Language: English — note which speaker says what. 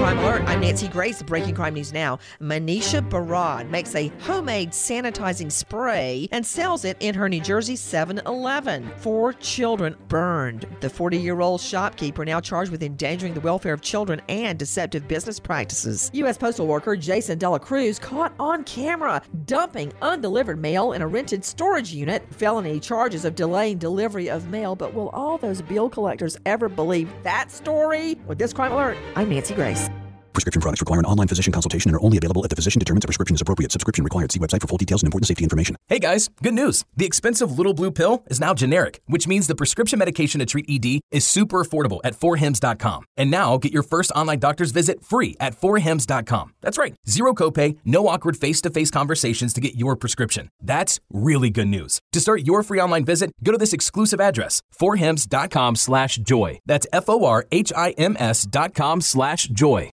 Speaker 1: Crime Alert. I'm Nancy Grace. Breaking crime news now. Manisha Barad makes a homemade sanitizing spray and sells it in her New Jersey 7 Eleven. Four children burned. The 40 year old shopkeeper now charged with endangering the welfare of children and deceptive business practices. U.S. postal worker Jason Dela Cruz caught on camera dumping undelivered mail in a rented storage unit. Felony charges of delaying delivery of mail. But will all those bill collectors ever believe that story? With this crime alert, I'm Nancy Grace.
Speaker 2: Prescription products require an online physician consultation and are only available if the physician determines a prescription is appropriate. Subscription required. See website for full details and important safety information.
Speaker 3: Hey guys, good news. The expensive little blue pill is now generic, which means the prescription medication to treat ED is super affordable at forhims.com. And now get your first online doctor's visit free at forhims.com. That's right. Zero copay, no awkward face-to-face conversations to get your prescription. That's really good news. To start your free online visit, go to this exclusive address, forhims.com slash joy. That's F-O-R-H-I-M-S dot com slash joy.